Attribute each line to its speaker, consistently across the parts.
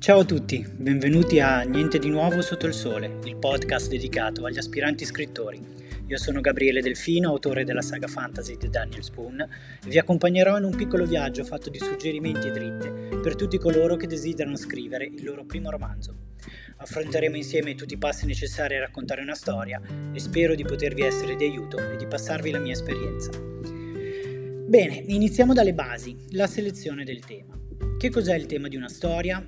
Speaker 1: Ciao a tutti, benvenuti a Niente di nuovo sotto il sole, il podcast dedicato agli aspiranti scrittori. Io sono Gabriele Delfino, autore della saga fantasy di Daniel Spoon, e vi accompagnerò in un piccolo viaggio fatto di suggerimenti e dritte per tutti coloro che desiderano scrivere il loro primo romanzo. Affronteremo insieme tutti i passi necessari a raccontare una storia e spero di potervi essere di aiuto e di passarvi la mia esperienza. Bene, iniziamo dalle basi, la selezione del tema. Che cos'è il tema di una storia?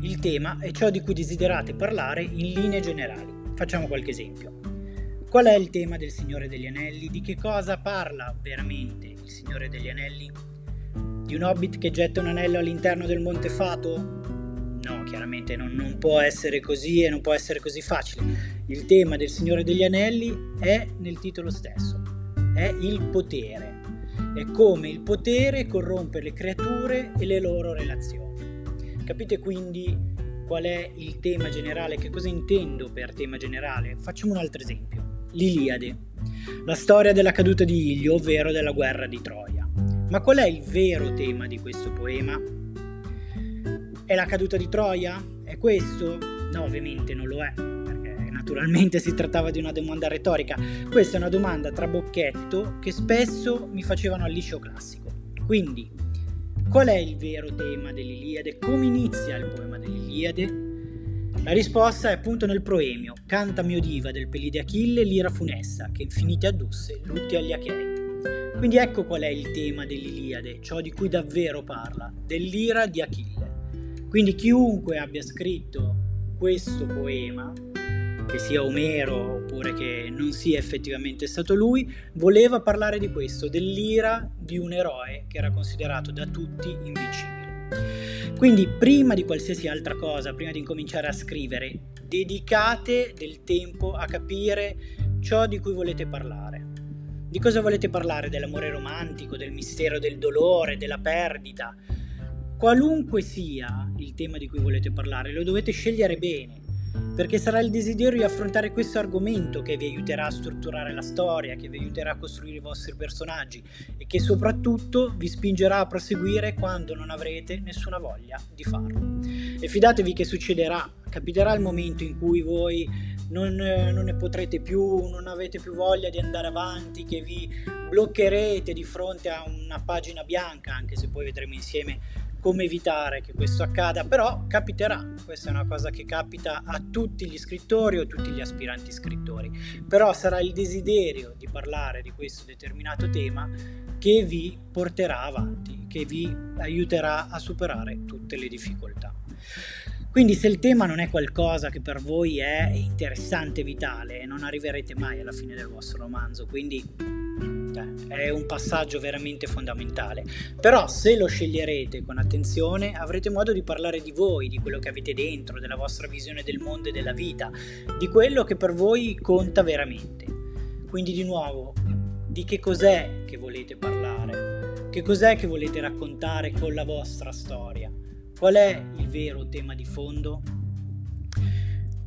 Speaker 1: Il tema è ciò di cui desiderate parlare in linee generali. Facciamo qualche esempio. Qual è il tema del Signore degli Anelli? Di che cosa parla veramente il Signore degli Anelli? Di un hobbit che getta un anello all'interno del Monte Fato? No, chiaramente non, non può essere così e non può essere così facile. Il tema del Signore degli Anelli è nel titolo stesso, è il potere. È come il potere corrompe le creature e le loro relazioni. Capite quindi qual è il tema generale? Che cosa intendo per tema generale? Facciamo un altro esempio. L'Iliade, la storia della caduta di Ilio, ovvero della guerra di Troia. Ma qual è il vero tema di questo poema? È la caduta di Troia? È questo? No, ovviamente non lo è, perché naturalmente si trattava di una domanda retorica. Questa è una domanda trabocchetto che spesso mi facevano al liceo classico. Quindi, Qual è il vero tema dell'Iliade? Come inizia il poema dell'Iliade? La risposta è appunto nel proemio, canta mio diva del pelide Achille, l'ira funesta, che infinite addusse, lutti agli Achei. Quindi ecco qual è il tema dell'Iliade, ciò di cui davvero parla, dell'ira di Achille. Quindi chiunque abbia scritto questo poema che sia Omero oppure che non sia effettivamente stato lui, voleva parlare di questo, dell'ira di un eroe che era considerato da tutti invincibile. Quindi prima di qualsiasi altra cosa, prima di incominciare a scrivere, dedicate del tempo a capire ciò di cui volete parlare. Di cosa volete parlare? Dell'amore romantico, del mistero del dolore, della perdita. Qualunque sia il tema di cui volete parlare, lo dovete scegliere bene perché sarà il desiderio di affrontare questo argomento che vi aiuterà a strutturare la storia, che vi aiuterà a costruire i vostri personaggi e che soprattutto vi spingerà a proseguire quando non avrete nessuna voglia di farlo. E fidatevi che succederà, capiterà il momento in cui voi non, non, ne potrete più, non avete più voglia di andare avanti, che vi bloccherete di fronte a una pagina bianca, anche se poi vedremo insieme come evitare che questo accada, però capiterà, questa è una cosa che capita a tutti gli scrittori o tutti gli aspiranti scrittori, però sarà il desiderio di parlare di questo determinato tema che vi porterà avanti, che vi aiuterà a superare tutte le difficoltà. Quindi se il tema non è qualcosa che per voi è interessante, vitale, non arriverete mai alla fine del vostro romanzo, quindi è un passaggio veramente fondamentale. Però se lo sceglierete con attenzione avrete modo di parlare di voi, di quello che avete dentro, della vostra visione del mondo e della vita, di quello che per voi conta veramente. Quindi di nuovo, di che cos'è che volete parlare? Che cos'è che volete raccontare con la vostra storia? Qual è il vero tema di fondo?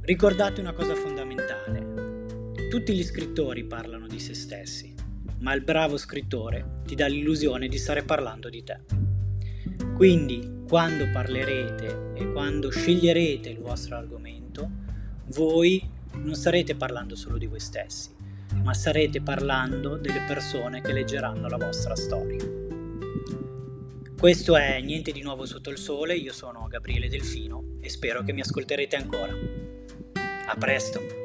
Speaker 1: Ricordate una cosa fondamentale. Tutti gli scrittori parlano di se stessi ma il bravo scrittore ti dà l'illusione di stare parlando di te. Quindi, quando parlerete e quando sceglierete il vostro argomento, voi non starete parlando solo di voi stessi, ma starete parlando delle persone che leggeranno la vostra storia. Questo è Niente di nuovo sotto il sole, io sono Gabriele Delfino e spero che mi ascolterete ancora. A presto!